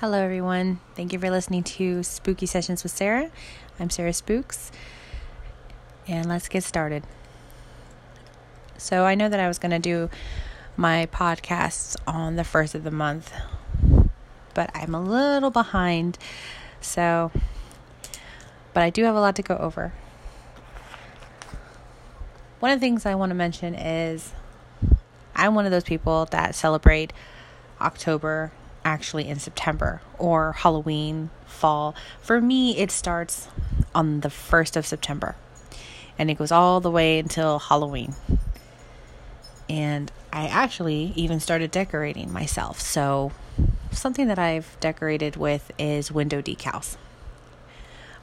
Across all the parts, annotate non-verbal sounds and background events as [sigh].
Hello, everyone. Thank you for listening to Spooky Sessions with Sarah. I'm Sarah Spooks, and let's get started. So, I know that I was going to do my podcasts on the first of the month, but I'm a little behind. So, but I do have a lot to go over. One of the things I want to mention is I'm one of those people that celebrate October actually in September or Halloween, fall. For me, it starts on the 1st of September and it goes all the way until Halloween. And I actually even started decorating myself. So, something that I've decorated with is window decals.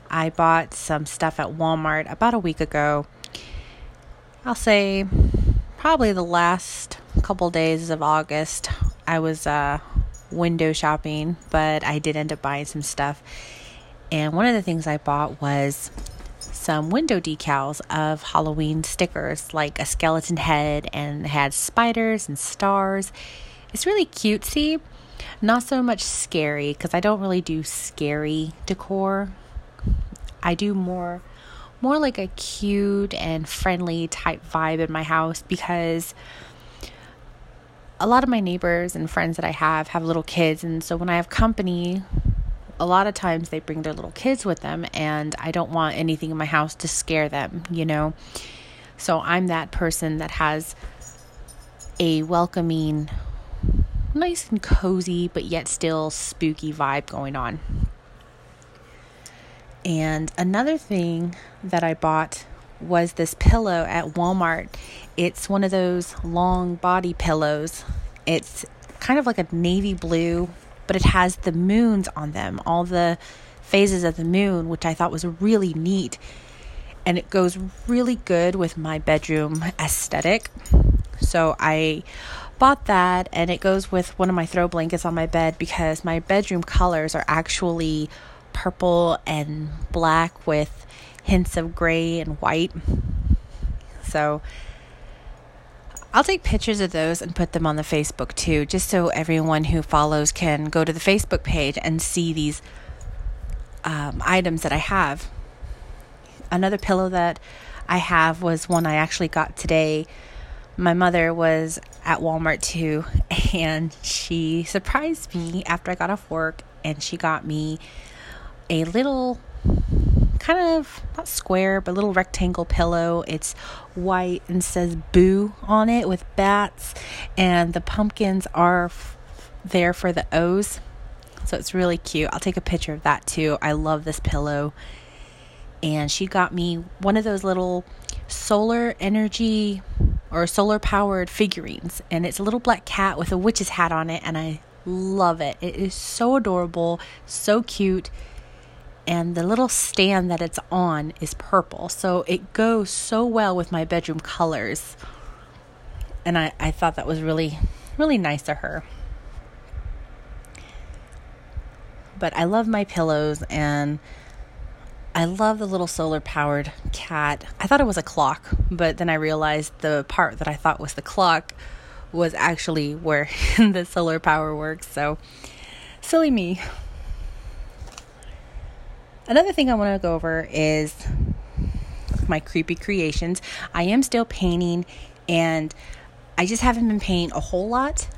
I bought some stuff at Walmart about a week ago. I'll say probably the last couple days of August. I was uh, window shopping, but I did end up buying some stuff. And one of the things I bought was some window decals of Halloween stickers, like a skeleton head and had spiders and stars. It's really cutesy, not so much scary because I don't really do scary decor. I do more more like a cute and friendly type vibe in my house because a lot of my neighbors and friends that I have have little kids, and so when I have company, a lot of times they bring their little kids with them, and I don't want anything in my house to scare them, you know? So I'm that person that has a welcoming, nice and cozy, but yet still spooky vibe going on. And another thing that I bought was this pillow at Walmart. It's one of those long body pillows. It's kind of like a navy blue, but it has the moons on them, all the phases of the moon, which I thought was really neat. And it goes really good with my bedroom aesthetic. So I bought that and it goes with one of my throw blankets on my bed because my bedroom colors are actually purple and black with hints of gray and white. So I'll take pictures of those and put them on the Facebook too, just so everyone who follows can go to the Facebook page and see these um, items that I have. Another pillow that I have was one I actually got today. My mother was at Walmart too, [laughs] and she surprised me after I got off work, and she got me a little kind of not square but a little rectangle pillow. It's white and says boo on it with bats and the pumpkins are f- there for the O's. So it's really cute. I'll take a picture of that too. I love this pillow. And she got me one of those little solar energy or solar powered figurines and it's a little black cat with a witch's hat on it and I love it. It is so adorable, so cute and the little stand that it's on is purple. So it goes so well with my bedroom colors. And I, I thought that was really, really nice of her. But I love my pillows and I love the little solar powered cat. I thought it was a clock, but then I realized the part that I thought was the clock was actually where [laughs] the solar power works. So silly me. Another thing I want to go over is my creepy creations. I am still painting and I just haven't been painting a whole lot.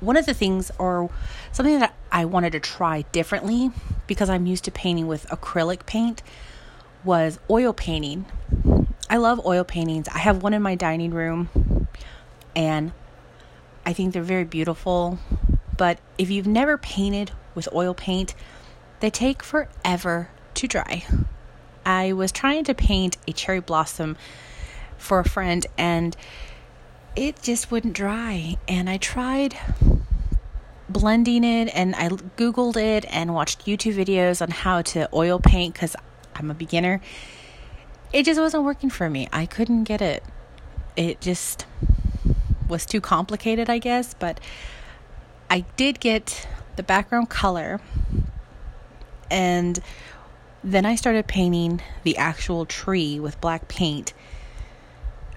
One of the things, or something that I wanted to try differently because I'm used to painting with acrylic paint, was oil painting. I love oil paintings. I have one in my dining room and I think they're very beautiful. But if you've never painted with oil paint, they take forever to dry. I was trying to paint a cherry blossom for a friend and it just wouldn't dry. And I tried blending it and I googled it and watched YouTube videos on how to oil paint cuz I'm a beginner. It just wasn't working for me. I couldn't get it. It just was too complicated, I guess, but I did get the background color and then I started painting the actual tree with black paint.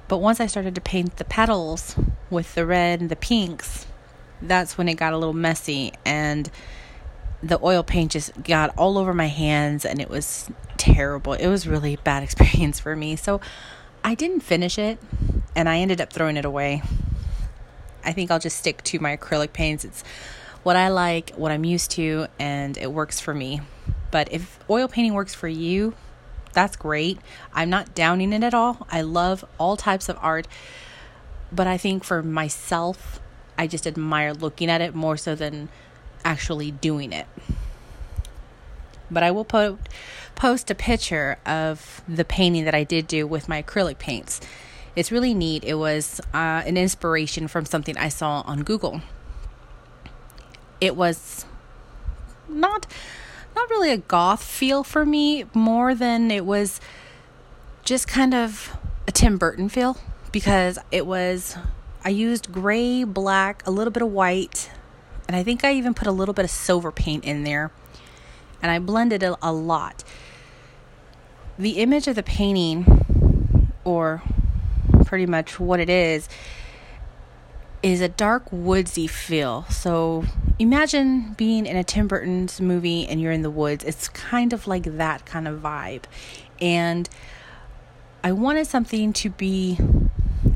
But once I started to paint the petals with the red and the pinks, that's when it got a little messy and the oil paint just got all over my hands and it was terrible. It was really [laughs] bad experience for me. So I didn't finish it and I ended up throwing it away. I think I'll just stick to my acrylic paints. It's what I like, what I'm used to, and it works for me. But if oil painting works for you, that's great. I'm not downing it at all. I love all types of art. But I think for myself, I just admire looking at it more so than actually doing it. But I will po- post a picture of the painting that I did do with my acrylic paints. It's really neat. It was uh, an inspiration from something I saw on Google. It was not not really a goth feel for me, more than it was just kind of a Tim Burton feel because it was I used gray, black, a little bit of white, and I think I even put a little bit of silver paint in there. And I blended it a lot. The image of the painting or pretty much what it is is a dark woodsy feel. So imagine being in a Tim Burton's movie and you're in the woods. It's kind of like that kind of vibe. And I wanted something to be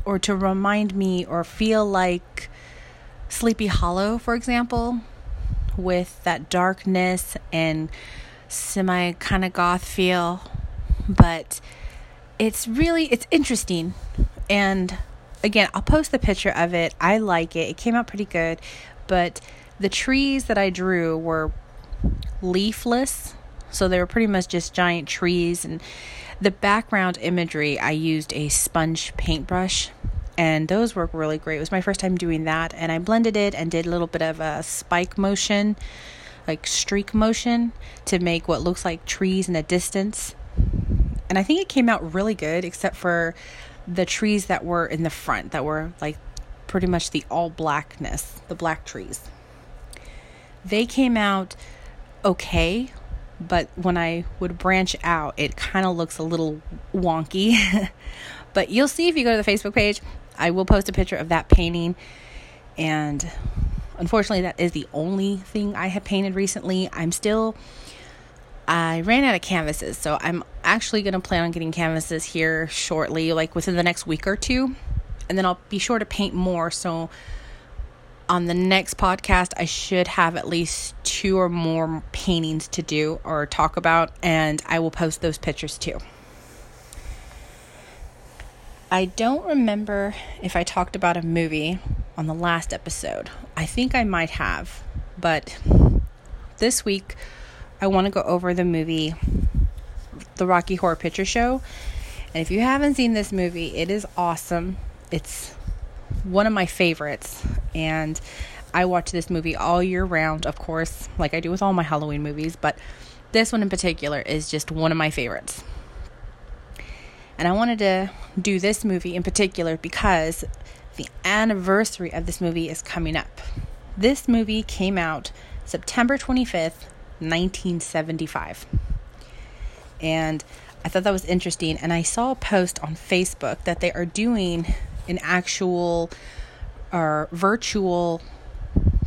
or to remind me or feel like Sleepy Hollow, for example, with that darkness and semi kind of goth feel. But it's really it's interesting and again, I'll post the picture of it. I like it. It came out pretty good, but the trees that I drew were leafless, so they were pretty much just giant trees and the background imagery I used a sponge paintbrush and those work really great. It was my first time doing that and I blended it and did a little bit of a spike motion, like streak motion to make what looks like trees in the distance. And I think it came out really good except for the trees that were in the front that were like pretty much the all blackness, the black trees. They came out okay, but when I would branch out, it kind of looks a little wonky. [laughs] but you'll see if you go to the Facebook page, I will post a picture of that painting. And unfortunately, that is the only thing I have painted recently. I'm still I ran out of canvases, so I'm actually going to plan on getting canvases here shortly, like within the next week or two. And then I'll be sure to paint more. So on the next podcast, I should have at least two or more paintings to do or talk about, and I will post those pictures too. I don't remember if I talked about a movie on the last episode. I think I might have, but this week I want to go over the movie The Rocky Horror Picture Show. And if you haven't seen this movie, it is awesome. It's one of my favorites. And I watch this movie all year round, of course, like I do with all my Halloween movies, but this one in particular is just one of my favorites. And I wanted to do this movie in particular because the anniversary of this movie is coming up. This movie came out September 25th, 1975. And I thought that was interesting. And I saw a post on Facebook that they are doing an actual or virtual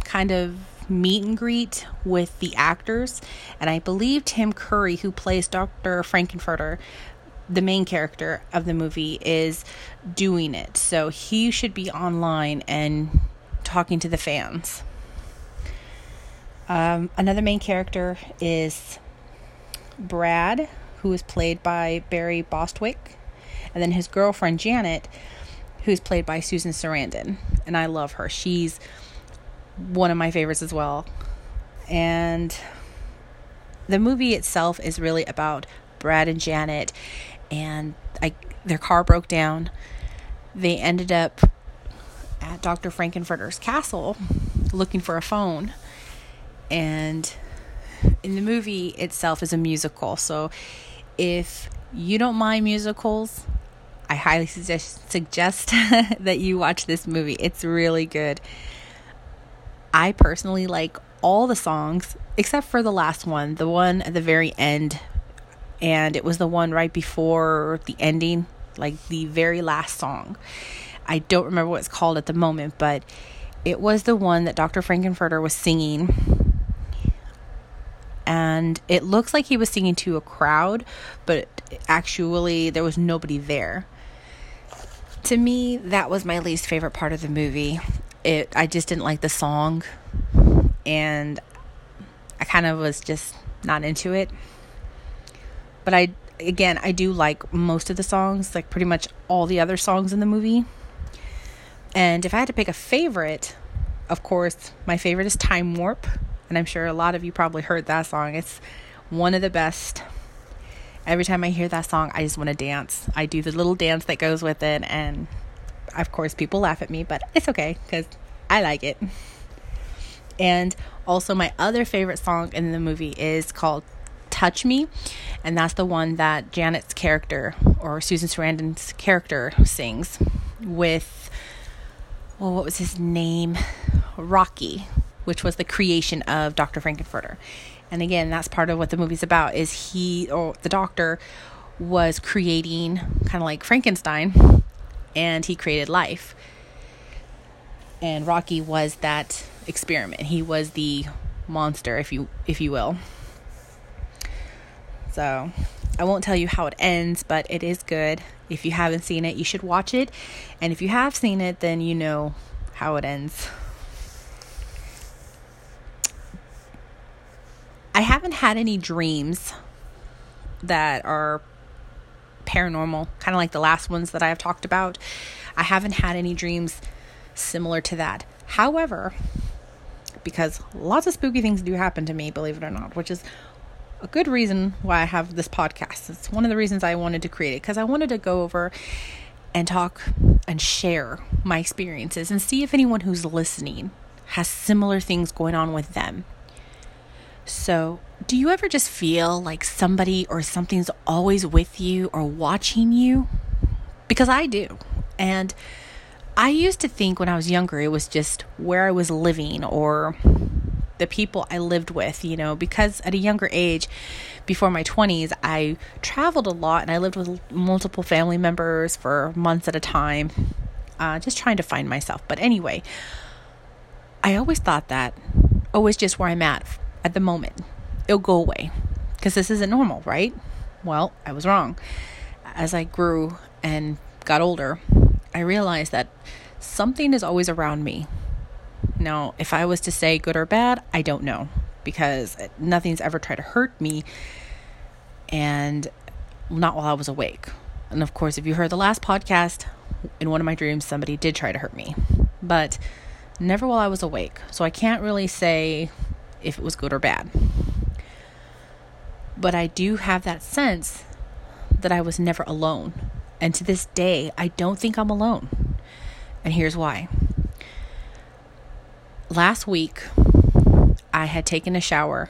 kind of meet and greet with the actors. And I believe Tim Curry, who plays Dr. Frank-N-Furter, the main character of the movie, is doing it. So he should be online and talking to the fans. Um, another main character is Brad, who is played by Barry Bostwick, and then his girlfriend Janet, who's played by Susan Sarandon, and I love her. She's one of my favorites as well. And the movie itself is really about Brad and Janet, and I, their car broke down. They ended up at Dr. Frank-N-Furter's castle looking for a phone and in the movie itself is a musical. So if you don't mind musicals, I highly suggest suggest [laughs] that you watch this movie. It's really good. I personally like all the songs except for the last one, the one at the very end. And it was the one right before the ending, like the very last song. I don't remember what it's called at the moment, but it was the one that Dr. Frank-N-Furter was singing and it looks like he was singing to a crowd, but actually there was nobody there. To me, that was my least favorite part of the movie. It I just didn't like the song and I kind of was just not into it. But I again, I do like most of the songs, like pretty much all the other songs in the movie. And if I had to pick a favorite, of course, my favorite is Time Warp, and I'm sure a lot of you probably heard that song. It's one of the best. Every time I hear that song, I just want to dance. I do the little dance that goes with it, and of course, people laugh at me, but it's okay because I like it. And also, my other favorite song in the movie is called Touch Me, and that's the one that Janet's character or Susan Sarandon's character sings with, well, what was his name? Rocky, which was the creation of Dr. Frank-N-Furter. And again, that's part of what the movie's about is he or the doctor was creating kind of like Frankenstein and he created life. And Rocky was that experiment. He was the monster if you if you will. So, I won't tell you how it ends, but it is good. If you haven't seen it, you should watch it. And if you have seen it, then you know how it ends. Haven't had any dreams that are paranormal, kind of like the last ones that I have talked about. I haven't had any dreams similar to that. However, because lots of spooky things do happen to me, believe it or not, which is a good reason why I have this podcast. It's one of the reasons I wanted to create it because I wanted to go over and talk and share my experiences and see if anyone who's listening has similar things going on with them. So, do you ever just feel like somebody or something's always with you or watching you? Because I do. And I used to think when I was younger it was just where I was living or the people I lived with, you know, because at a younger age, before my 20s, I traveled a lot and I lived with multiple family members for months at a time, uh, just trying to find myself. But anyway, I always thought that, oh, it's just where I'm at at the moment. It'll go away because this isn't normal, right? Well, I was wrong. As I grew and got older, I realized that something is always around me now, if I was to say good or bad, I don't know because nothing's ever tried to hurt me and not while I was awake. And of course, if you heard the last podcast, in one of my dreams, somebody did try to hurt me, but never while I was awake. So I can't really say if it was good or bad. But I do have that sense that I was never alone. And to this day, I don't think I'm alone. And here's why last week, I had taken a shower,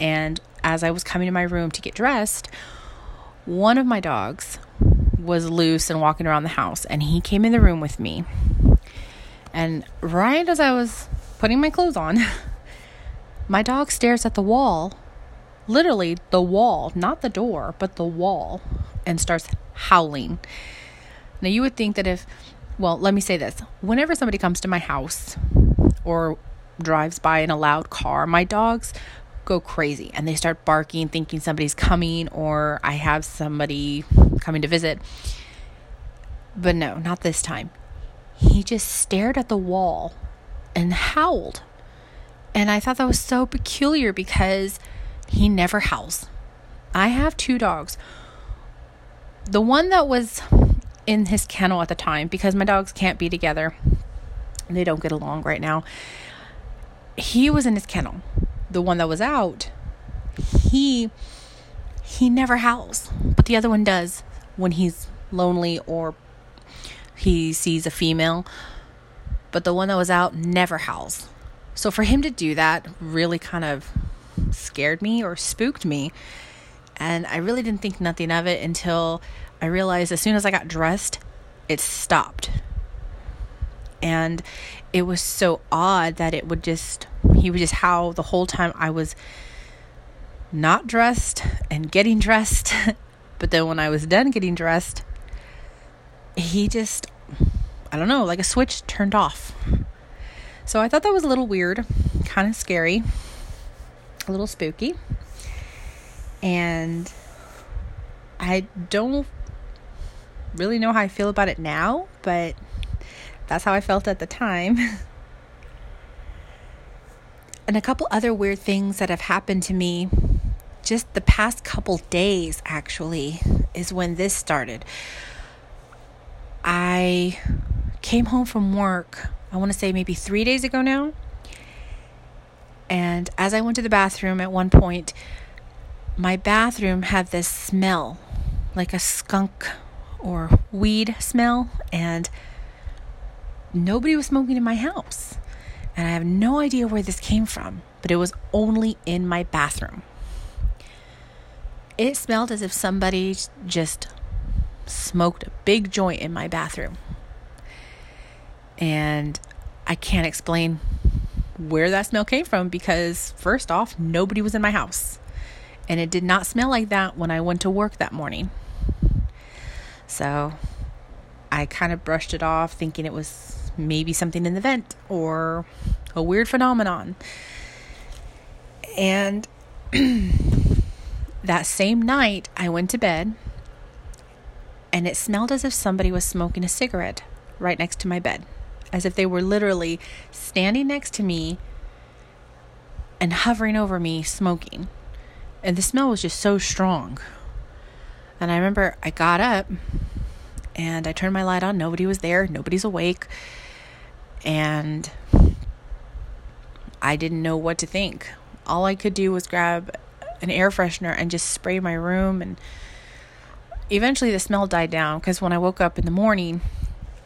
and as I was coming to my room to get dressed, one of my dogs was loose and walking around the house, and he came in the room with me. And right as I was putting my clothes on, [laughs] my dog stares at the wall, literally the wall, not the door, but the wall, and starts howling. Now, you would think that if, well, let me say this whenever somebody comes to my house, or drives by in a loud car, my dogs go crazy and they start barking, thinking somebody's coming or I have somebody coming to visit. But no, not this time. He just stared at the wall and howled. And I thought that was so peculiar because he never howls. I have two dogs. The one that was in his kennel at the time, because my dogs can't be together, they don't get along right now. He was in his kennel. The one that was out, he he never howls, but the other one does when he's lonely or he sees a female. But the one that was out never howls. So for him to do that really kind of scared me or spooked me. And I really didn't think nothing of it until I realized as soon as I got dressed, it stopped and it was so odd that it would just he would just howl the whole time I was not dressed and getting dressed [laughs] but then when I was done getting dressed he just I don't know like a switch turned off so I thought that was a little weird kind of scary a little spooky And I don't really know how I feel about it now, but that's how I felt at the time. [laughs] and a couple other weird things that have happened to me just the past couple days, actually, is when this started. I came home from work, I want to say maybe three days ago now. And as I went to the bathroom at one point, my bathroom had this smell like a skunk or weed smell, and nobody was smoking in my house. And I have no idea where this came from, but it was only in my bathroom. It smelled as if somebody just smoked a big joint in my bathroom. And I can't explain where that smell came from because, first off, nobody was in my house. And it did not smell like that when I went to work that morning. So I kind of brushed it off, thinking it was maybe something in the vent or a weird phenomenon. And [clears throat] that same night, I went to bed and it smelled as if somebody was smoking a cigarette right next to my bed, as if they were literally standing next to me and hovering over me smoking. And the smell was just so strong. And I remember I got up and I turned my light on. Nobody was there, nobody's awake. And I didn't know what to think. All I could do was grab an air freshener and just spray my room and eventually the smell died down because when I woke up in the morning,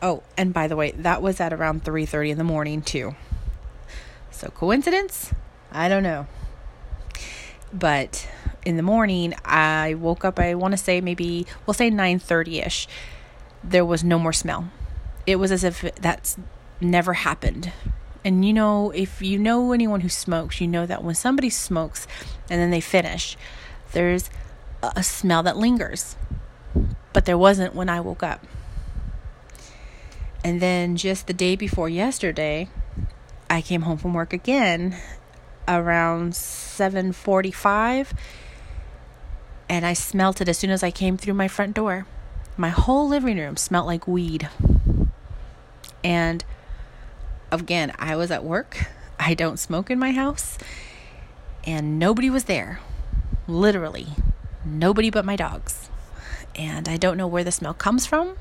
oh, and by the way, that was at around 3:30 in the morning too. So coincidence? I don't know. But in the morning, I woke up I want to say maybe we'll say 9:30ish. There was no more smell. It was as if that's never happened. And you know, if you know anyone who smokes, you know that when somebody smokes and then they finish, there's a smell that lingers but there wasn't when I woke up. And then just the day before yesterday, I came home from work again around 7:45 and I smelt it as soon as I came through my front door. My whole living room smelled like weed. And again, I was at work. I don't smoke in my house. And nobody was there. Literally, nobody but my dogs and I don't know where the smell comes from.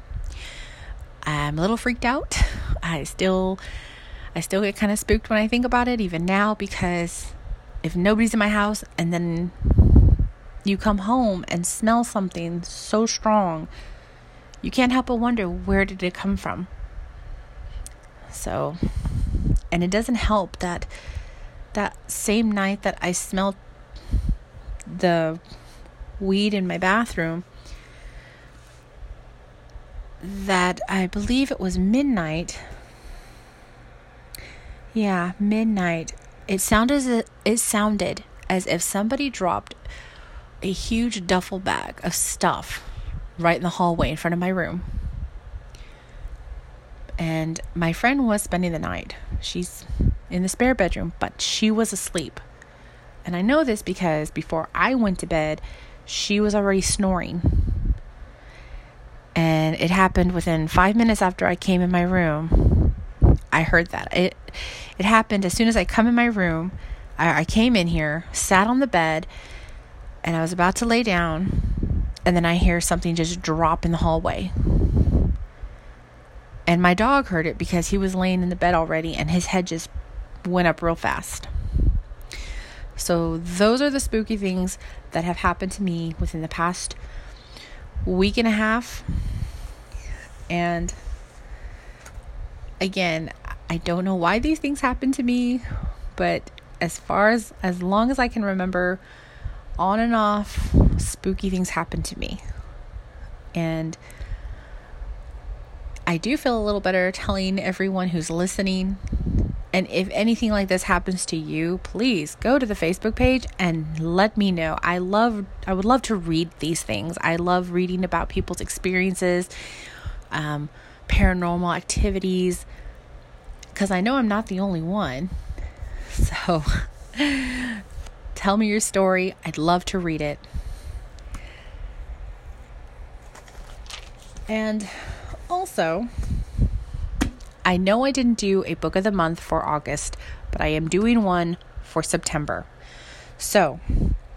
I'm a little freaked out. [laughs] I still I still get kind of spooked when I think about it even now because if nobody's in my house and then you come home and smell something so strong, you can't help but wonder where did it come from. So, and it doesn't help that that same night that I smelled the weed in my bathroom, that I believe it was midnight. Yeah, midnight. It sounded as if, it sounded as if somebody dropped a huge duffel bag of stuff right in the hallway in front of my room. And my friend was spending the night. She's in the spare bedroom, but she was asleep. And I know this because before I went to bed, she was already snoring and it happened within five minutes after I came in my room. I heard that it it happened as soon as I come in my room. I, I came in here, sat on the bed, and I was about to lay down, and then I hear something just drop in the hallway. And my dog heard it because he was laying in the bed already, and his head just went up real fast. So, those are the spooky things that have happened to me within the past week and a half. And again, I don't know why these things happen to me, but as far as as long as I can remember, on and off spooky things happen to me. And I do feel a little better telling everyone who's listening and if anything like this happens to you, please go to the Facebook page and let me know. I love I would love to read these things. I love reading about people's experiences, um, paranormal activities, because I know I'm not the only one. [laughs] So [laughs] tell me your story. I'd love to read it. And also, I know I didn't do a book of the month for August, but I am doing one for September. So,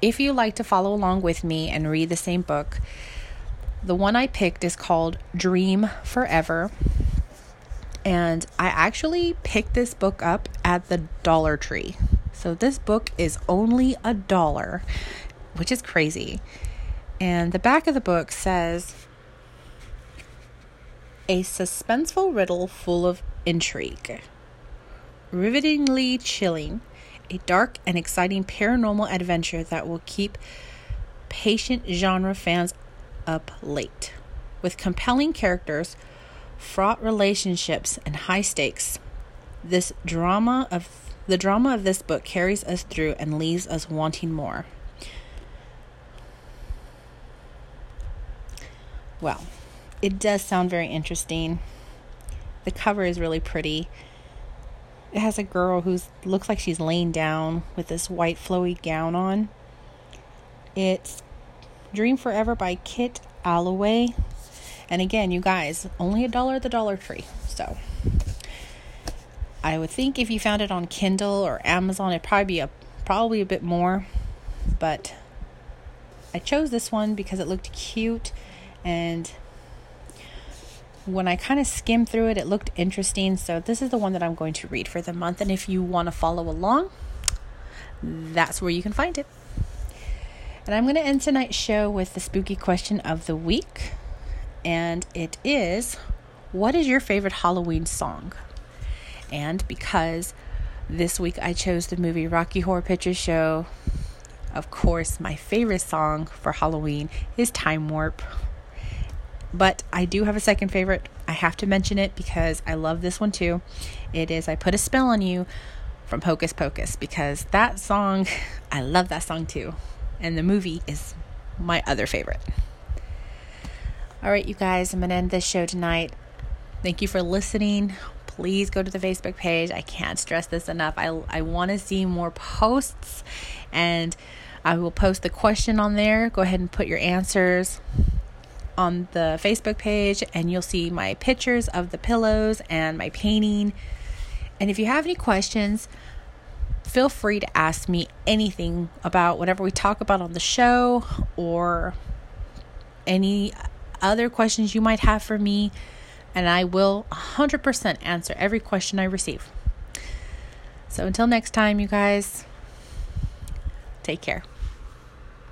if you like to follow along with me and read the same book, the one I picked is called Dream Forever. And I actually picked this book up at the Dollar Tree. So this book is only a dollar, which is crazy. And the back of the book says a suspenseful riddle full of intrigue, rivetingly chilling, a dark and exciting paranormal adventure that will keep patient genre fans up late. With compelling characters, fraught relationships, and high stakes, this drama of the drama of this book carries us through and leaves us wanting more. Well, it does sound very interesting. The cover is really pretty. It has a girl who looks like she's laying down with this white flowy gown on. It's Dream Forever by Kit Alloway. And again, you guys, only a dollar at the Dollar Tree. So I would think if you found it on Kindle or Amazon, it'd probably be a probably a bit more. But I chose this one because it looked cute and when I kind of skimmed through it, it looked interesting. So, this is the one that I'm going to read for the month. And if you want to follow along, that's where you can find it. And I'm going to end tonight's show with the spooky question of the week. And it is What is your favorite Halloween song? And because this week I chose the movie Rocky Horror Picture Show, of course, my favorite song for Halloween is Time Warp. But I do have a second favorite. I have to mention it because I love this one too. It is I Put a Spell on You from Hocus Pocus because that song, [laughs] I love that song too. And the movie is my other favorite. All right, you guys, I'm going to end this show tonight. Thank you for listening. Please go to the Facebook page. I can't stress this enough. I, I want to see more posts and I will post the question on there. Go ahead and put your answers on the Facebook page, and you'll see my pictures of the pillows and my painting. And if you have any questions, feel free to ask me anything about whatever we talk about on the show or any other questions you might have for me, and I will 100% answer every question I receive. So until next time, you guys, take care.